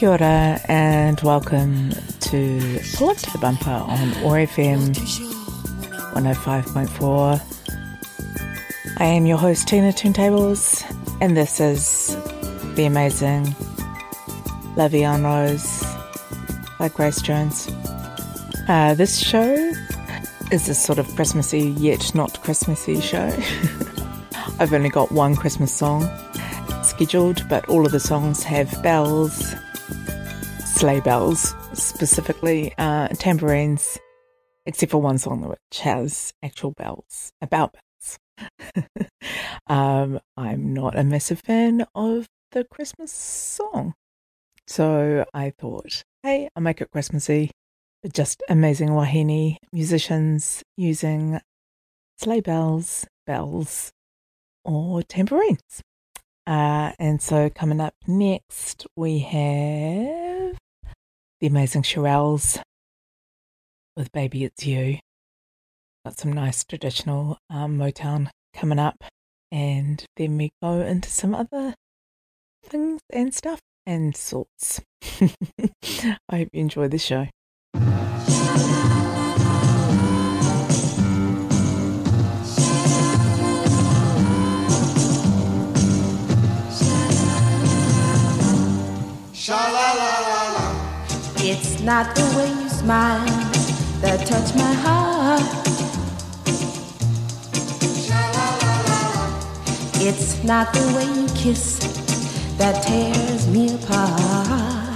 Kia ora and welcome to Pull Up to the Bumper on OAR FM 105.4. I am your host Tina Turntables and this is the amazing La Vie en Rose by Grace Jones. Uh, this show is a sort of Christmassy yet not Christmassy show. I've only got one Christmas song scheduled, but all of the songs have bells, sleigh bells specifically, uh, tambourines, except for one song which has actual bells, about bells. um, I'm not a massive fan of the Christmas song. So I thought, hey, I'll make it Christmassy. Just amazing wahine musicians using sleigh bells, bells, or tambourines. Uh, and so coming up next, we have the amazing Shirelles with Baby It's You. Got some nice traditional um, Motown coming up. And then we go into some other things and stuff and sorts. I hope you enjoy the show. Not the way you smile that touch my heart. It's not the way you kiss that tears me apart.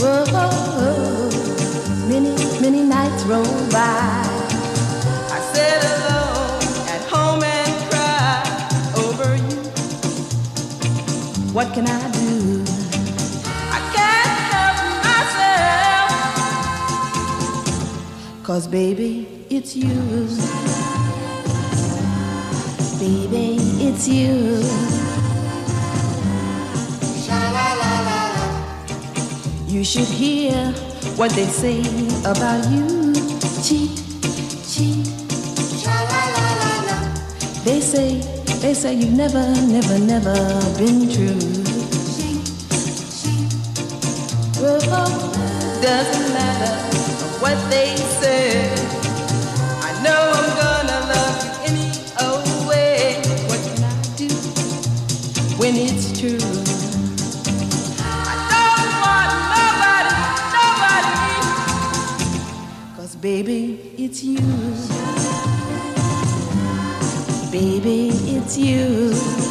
Whoa, Cause baby, it's you. Baby, it's you. You should hear what they say about you. Cheat, cheat. They say, they say you've never, never, never been true. Whoa, doesn't matter what they say. Baby, it's you. Baby, it's you.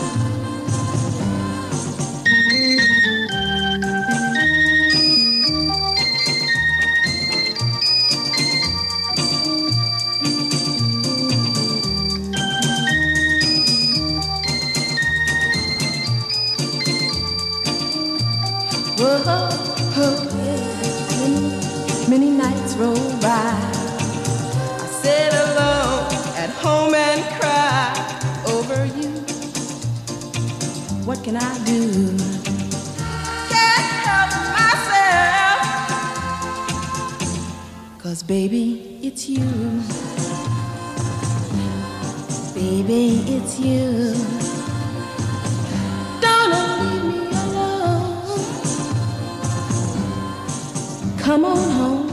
Baby, it's you. Don't leave me alone. Come on home.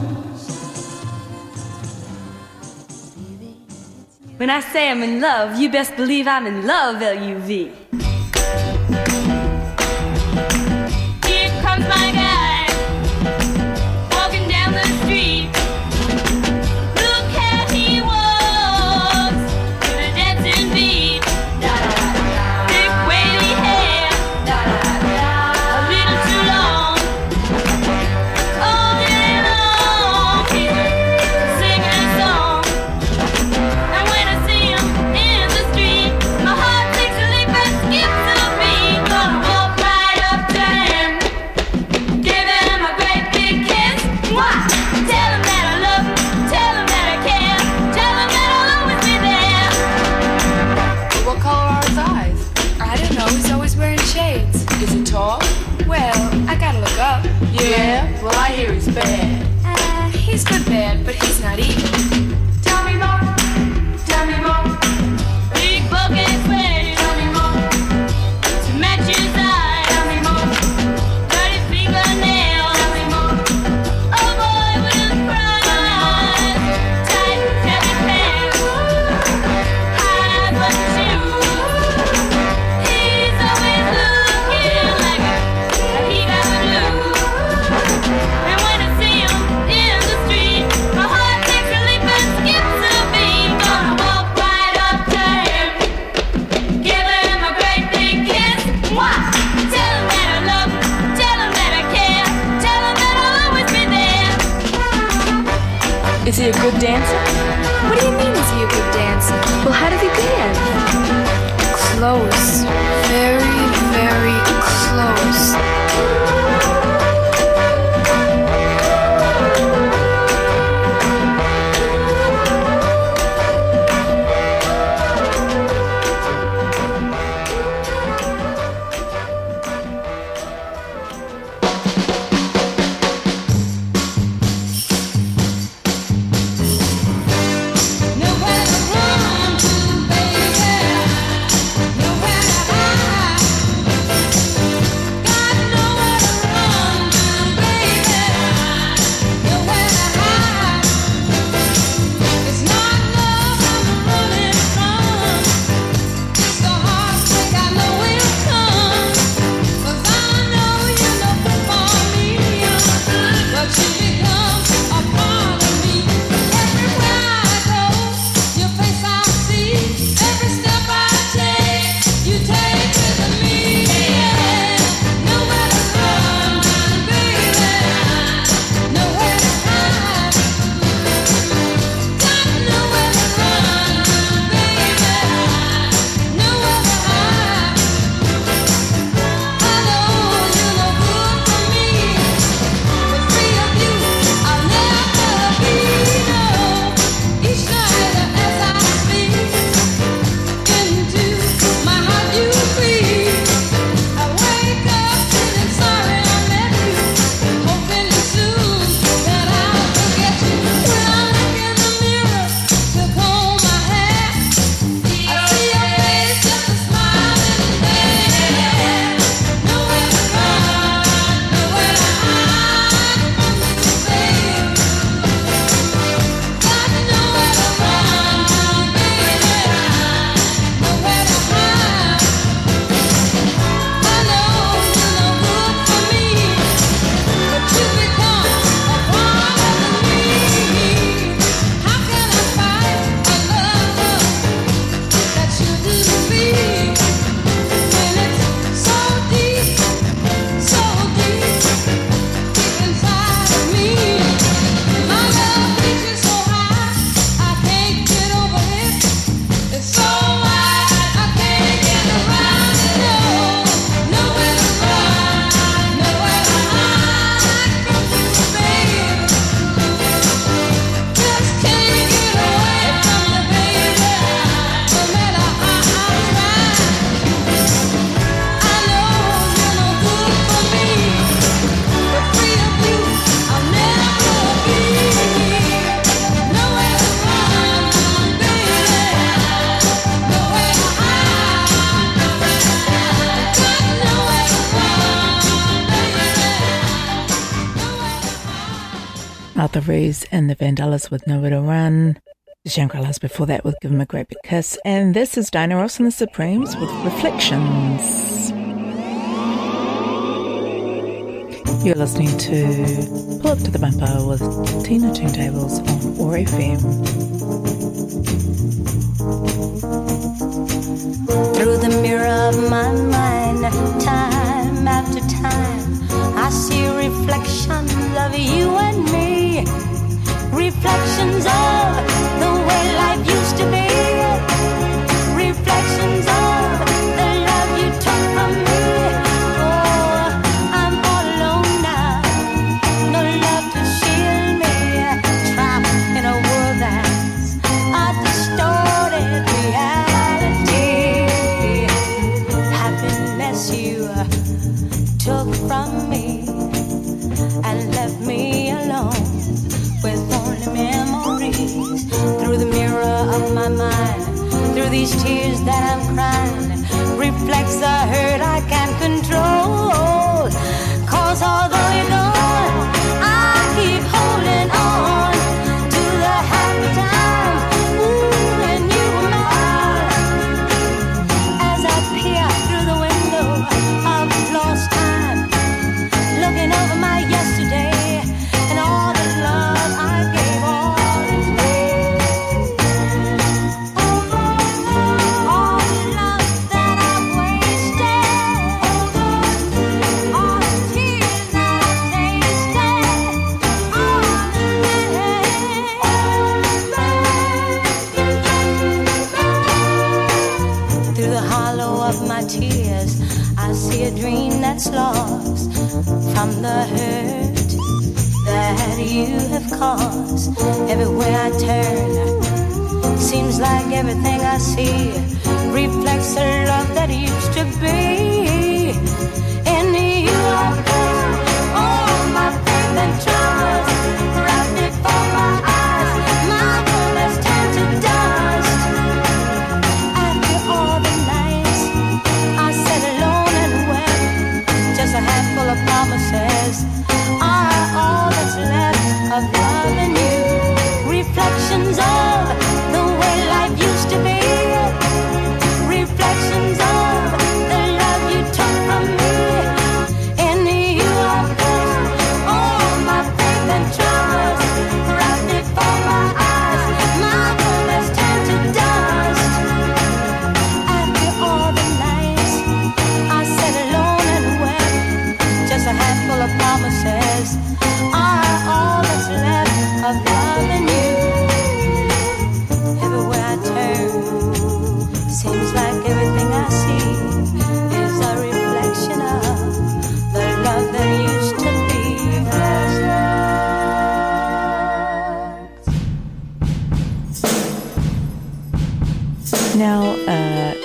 When I say I'm in love, you best believe I'm in love, L-U-V. dance With Nowhere to Run. Shangri-Las before that with Give Him a Great Big Kiss. And this is Diana Ross and the Supremes with Reflections. You're listening to Pull Up to the Bumper with Tina Turntables on OAR FM. Through the mirror of my mind, time after time, I see reflections of you and me reflections of the way life used these tears that I'm crying reflects the hurt I tears. I see a dream that's lost from the hurt that you have caused. Everywhere I turn, seems like everything I see reflects the love that used to be.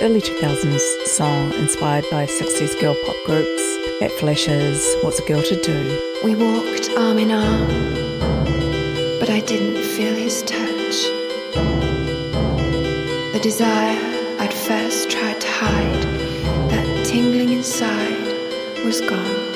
early 2000s song inspired by 60s girl pop groups, Bat for Lashes, What's a Girl to Do. We walked arm in arm, but I didn't feel his touch. The desire I'd first tried to hide, that tingling inside, was gone.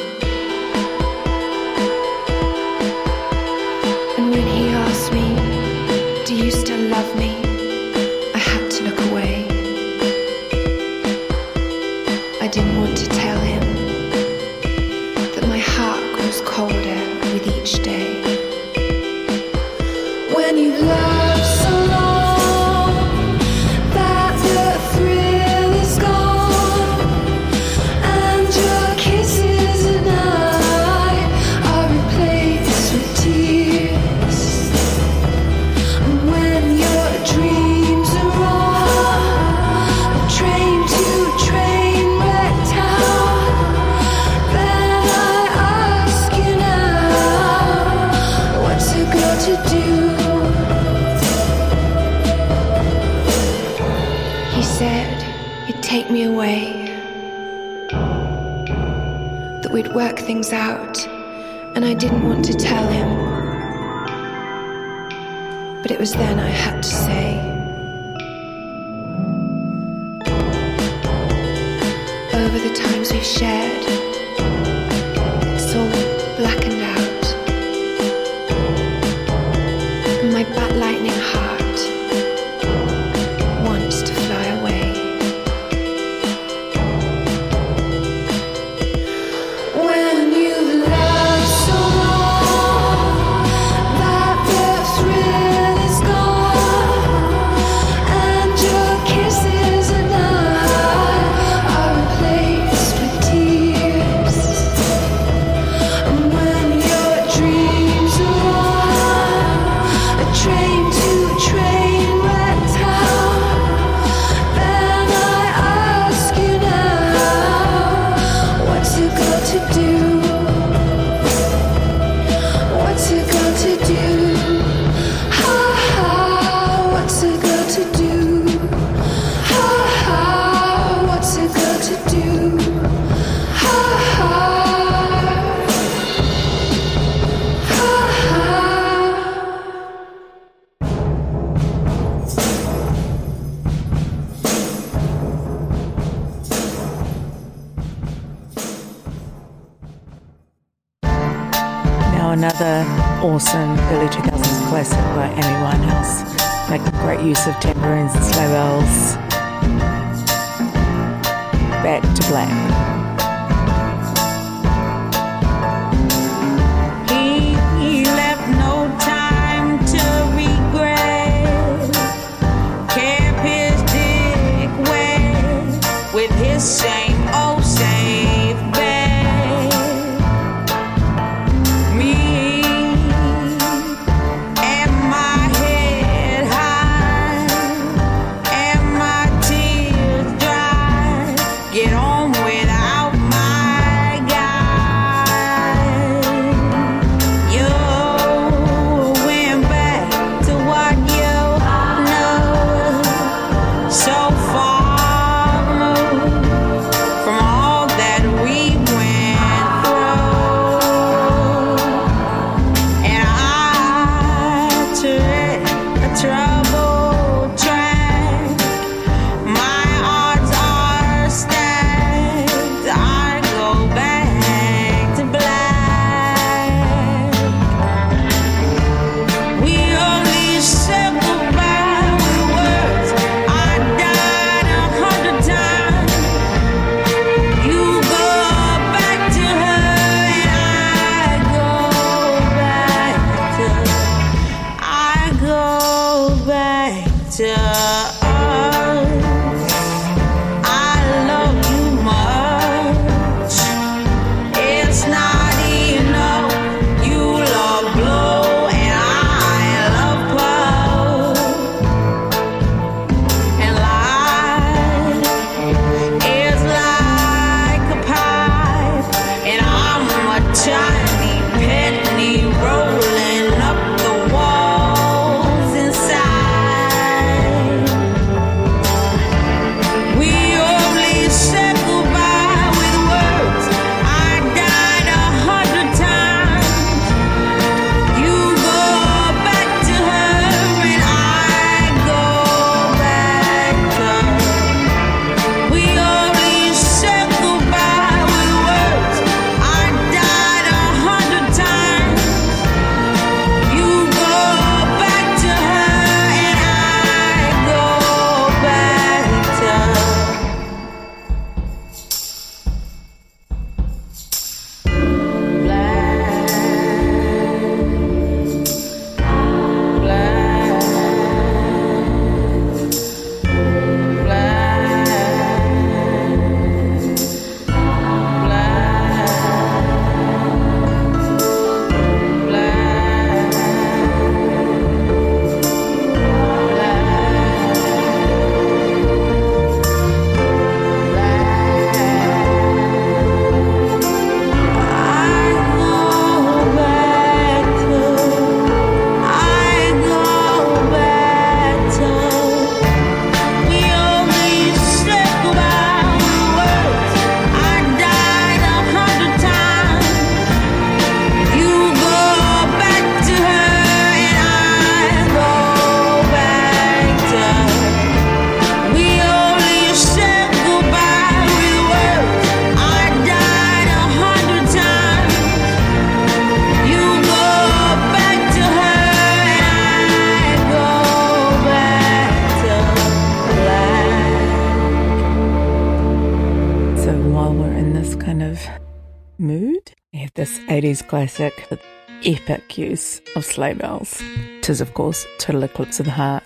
use of sleigh bells. Tis, of course, Total Eclipse of the Heart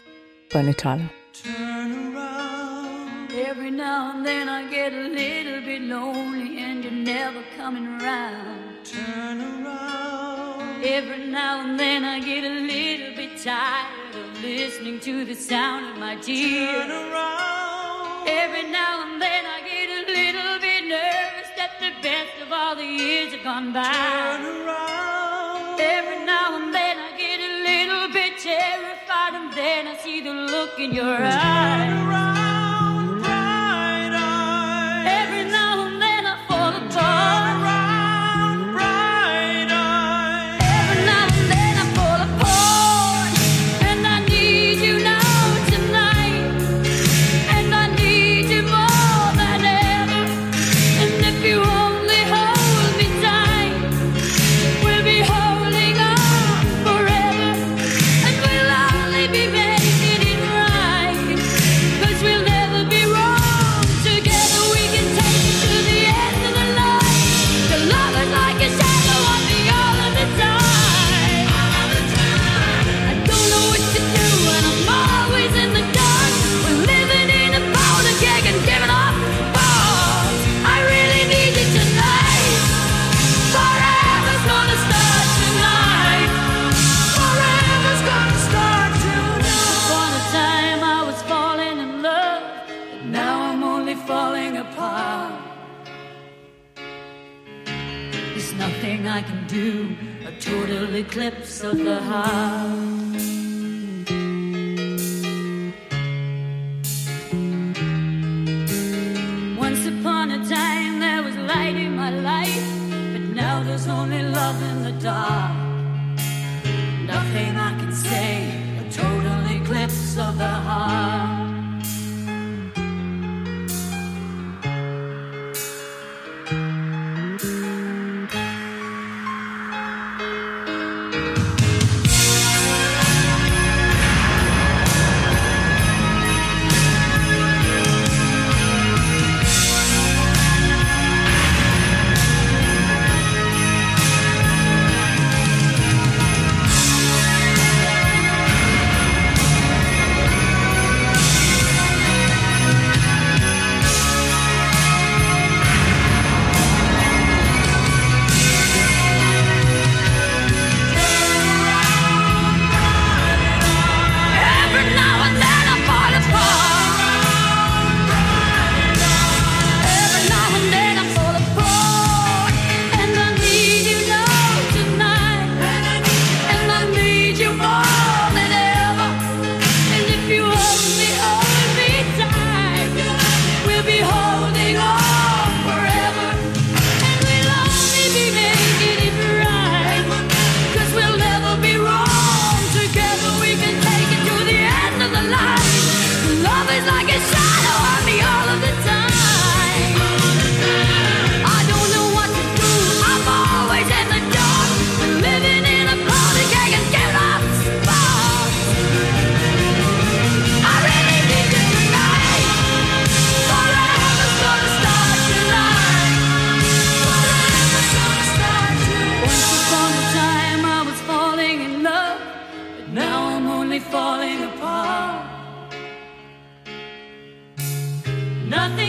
by Natalia. Every now and then I get a little bit lonely and you're never coming around. Turn around. Every now and then I get a little bit tired of listening to the sound of my. Turn around. Every now and then I get a little bit nervous that the best of all the years have gone by. Turn around. and I see the look in your eyes. of the heart. Nothing.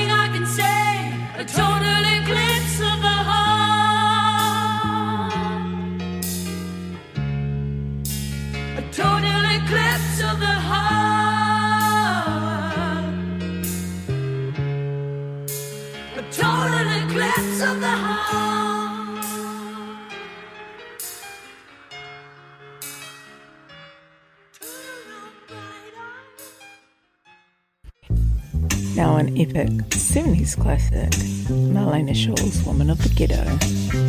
Epic 70s classic, Marlena Shaw's Woman of the Ghetto.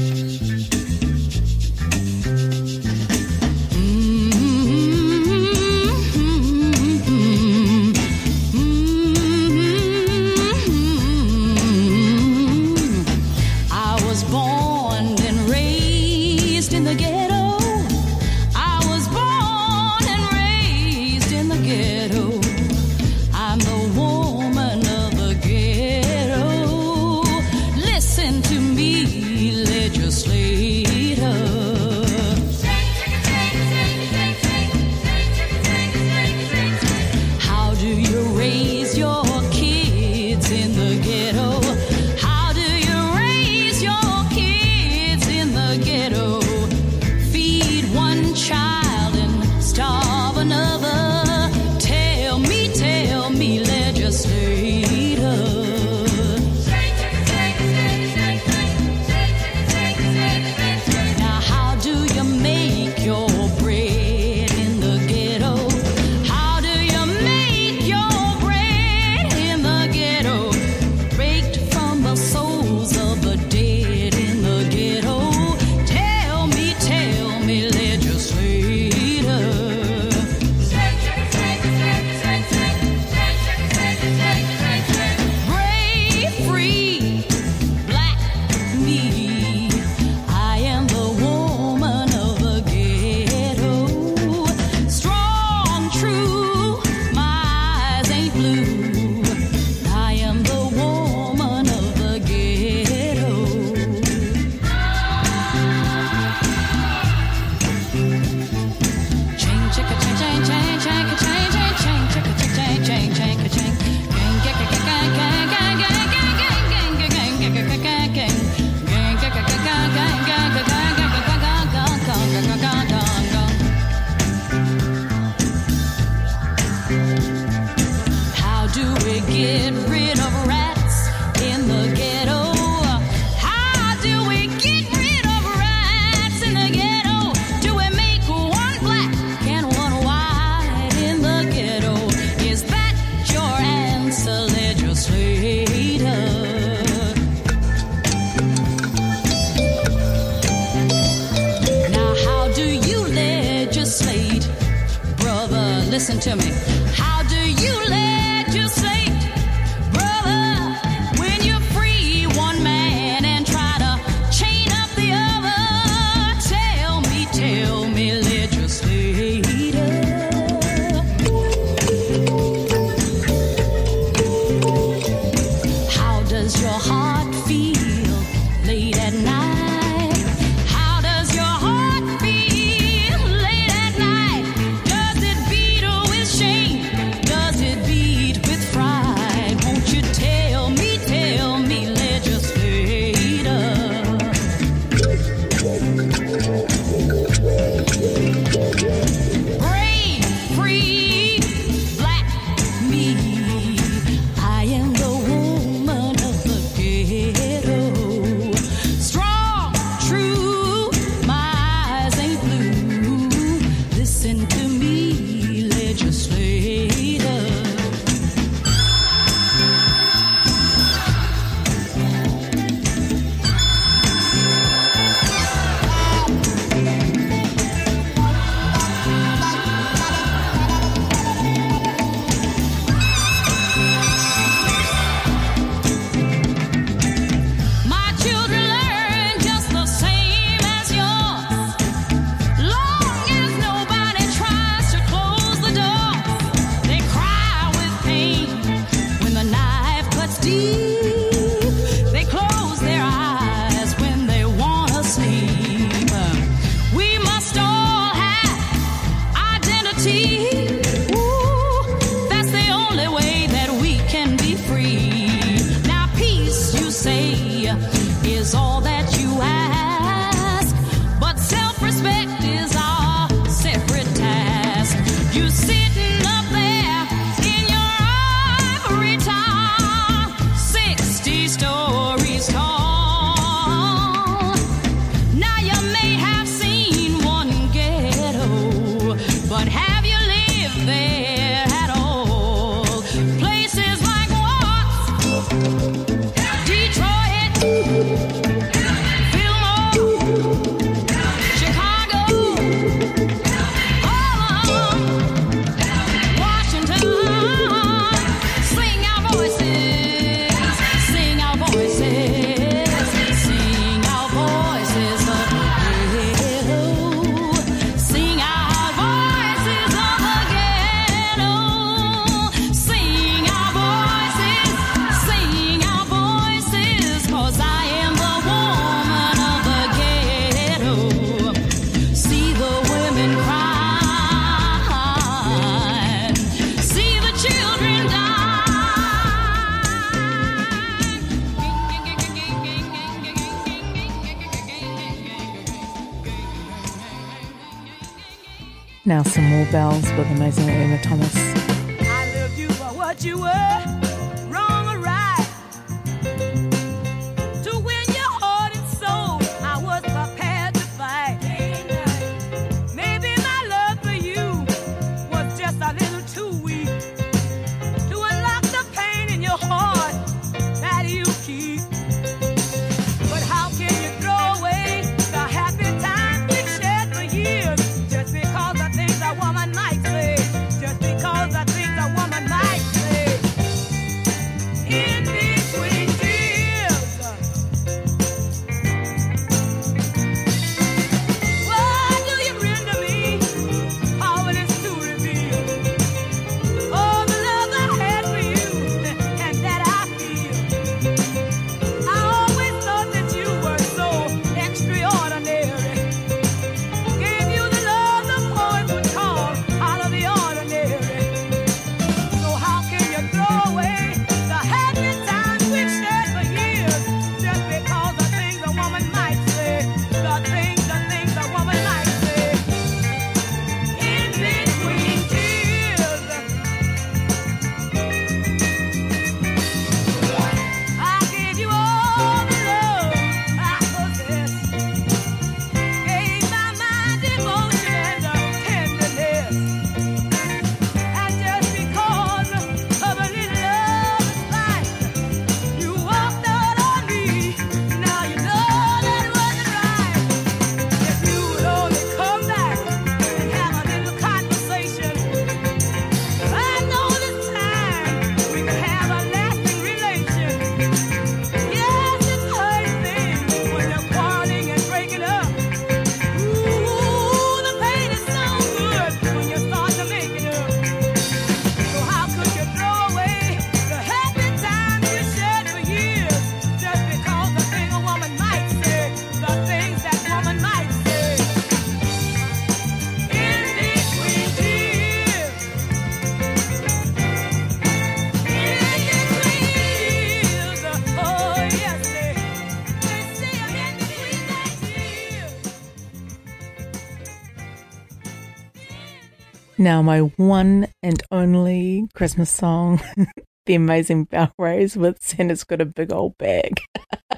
Now, my one and only Christmas song, The Amazing Bellrose with Santa's Got a Big Old Bag.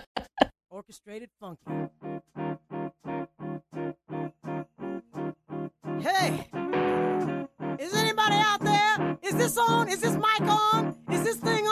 Orchestrated Funky. Hey! Is anybody out there? Is this on? Is this mic on? Is this thing on?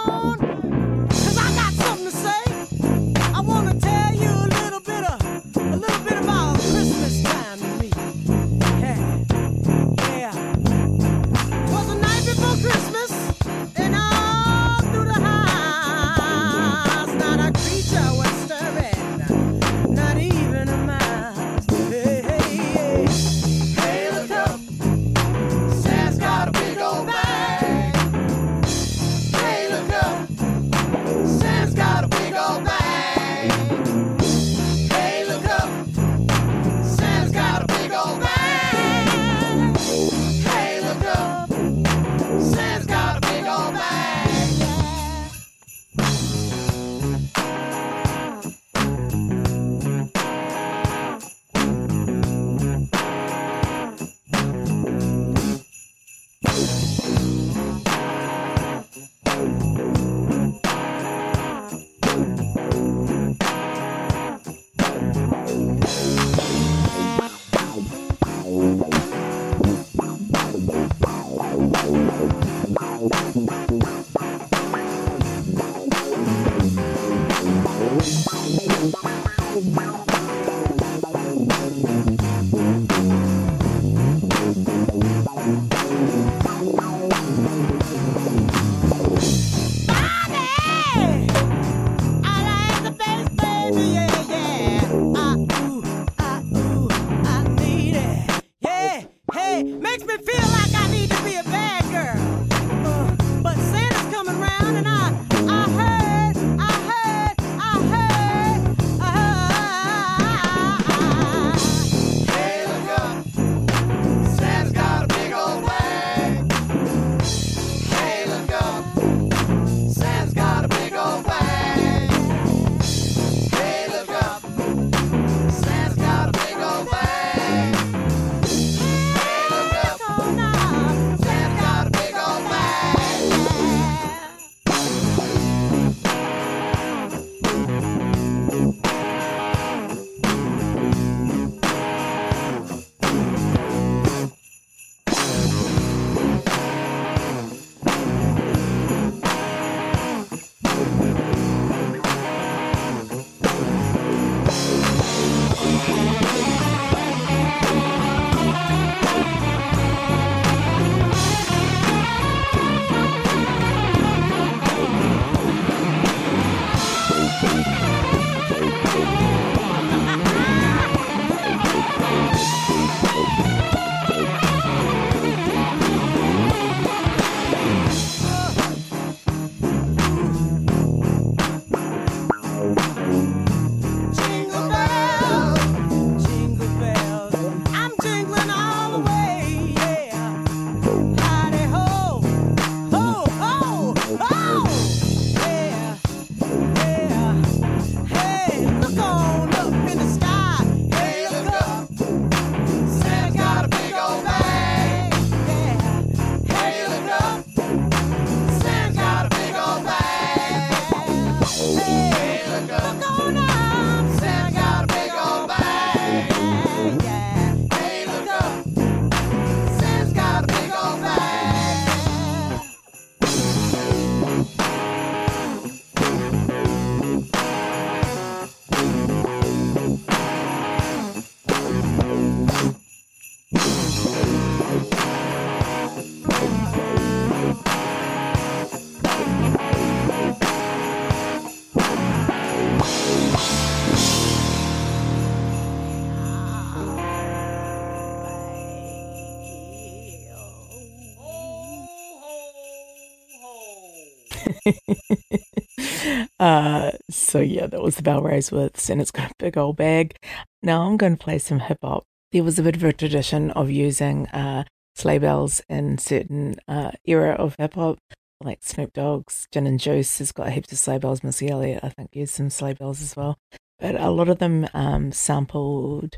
So yeah, that was the Bell Rise and it's got a big old bag. Now I'm going to play some hip hop. There was a bit of a tradition of using uh, sleigh bells in certain uh, era of hip hop, like Snoop Dogg's Gin and Juice has got heaps of sleigh bells. Missy Elliott, I think, used some sleigh bells as well. But a lot of them um, sampled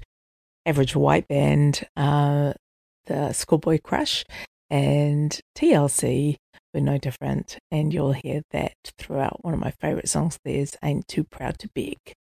Average White Band, uh, the Schoolboy Crush, and TLC we're no different. And you'll hear that throughout one of my favorite songs, there's Ain't Too Proud to Beg."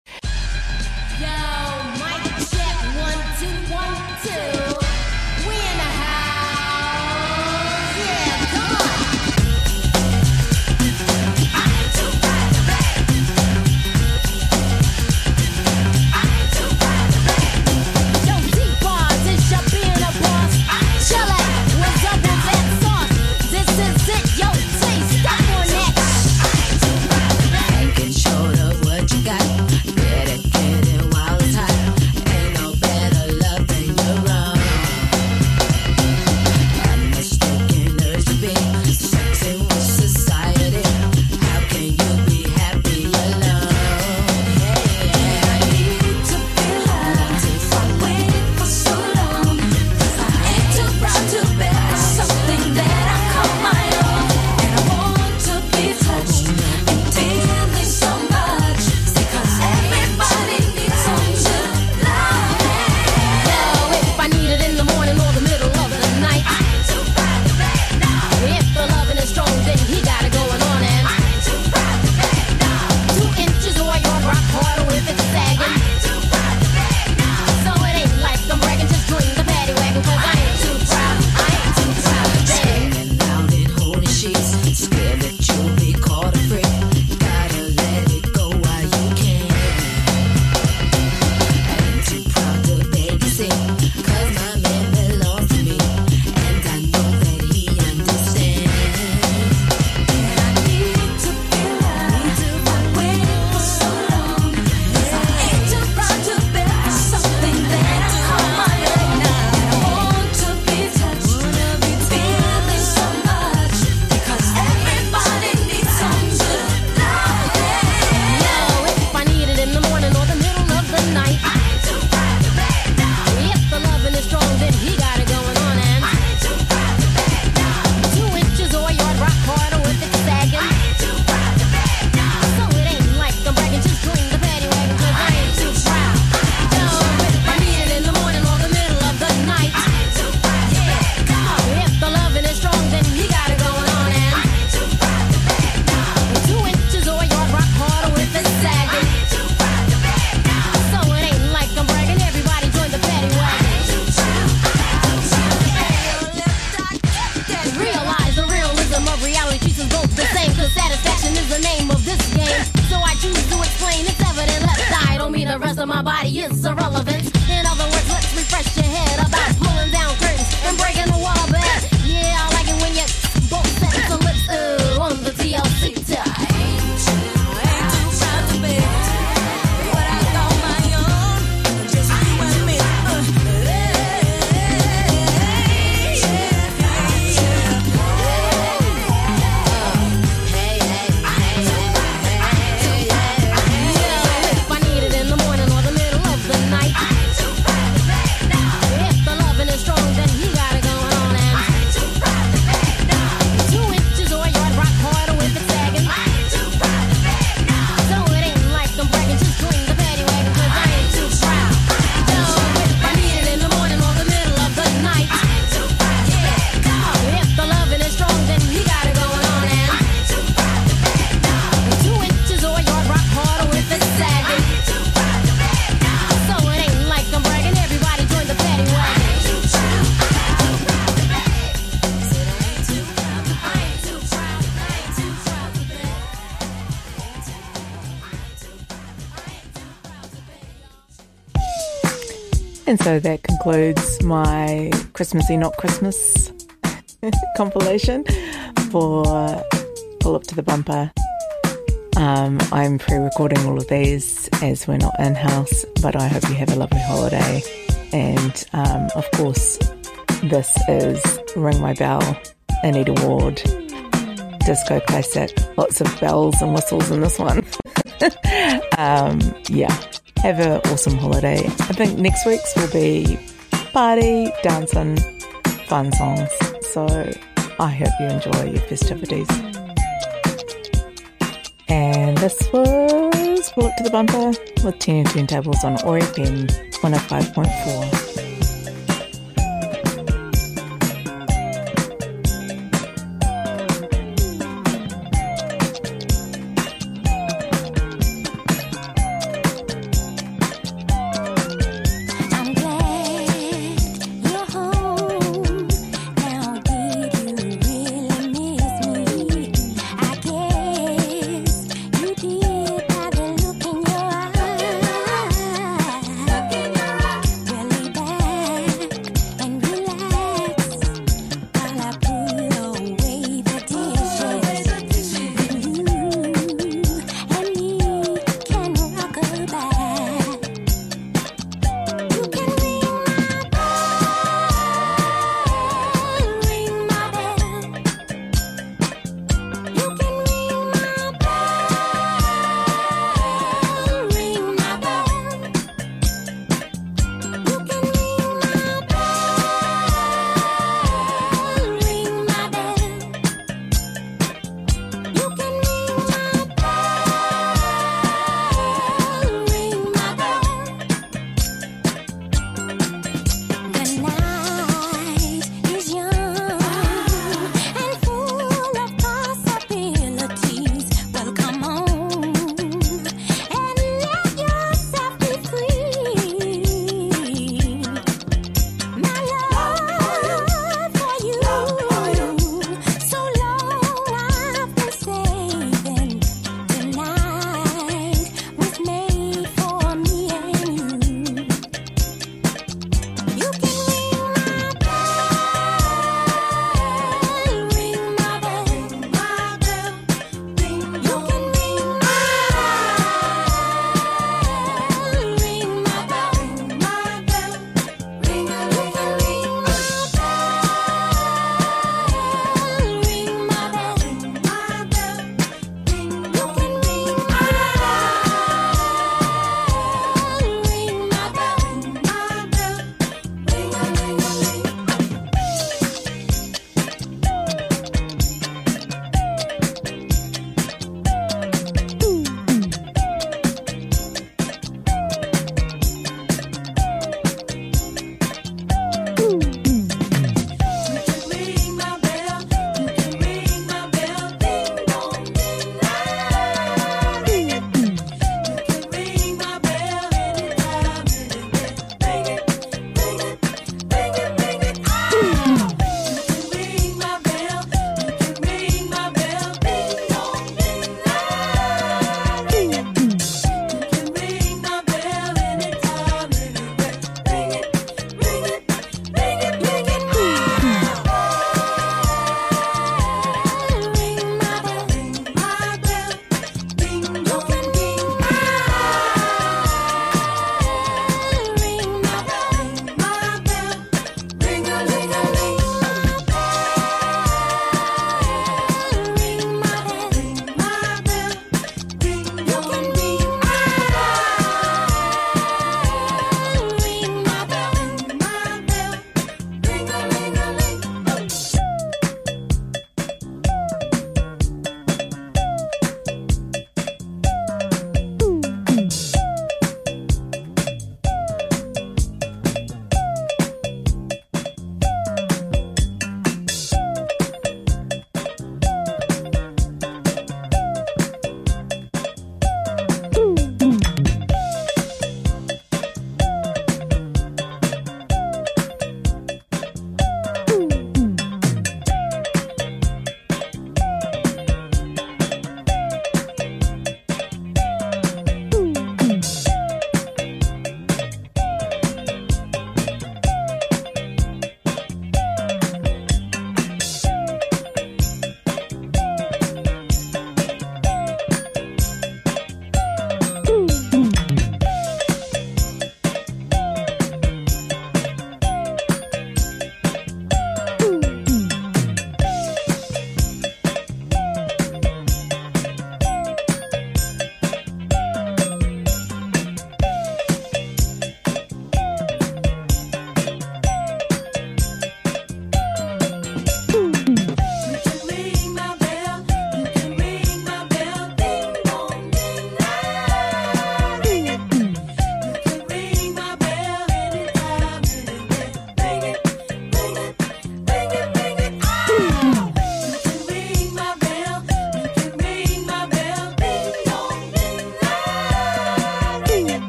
And so that concludes my Christmassy Not Christmas compilation for Pull Up to the Bumper. Um, I'm pre recording all of these as we're not in house, but I hope you have a lovely holiday. And um, of course, this is Ring My Bell, Anita Ward, disco classic. Lots of bells and whistles in this one. um, yeah have an awesome holiday. I think next week's will be party, dancing, fun songs. So I hope you enjoy your festivities. And this was Pull Up to the Bumper with Tina Turntables on OAR FM 105.4.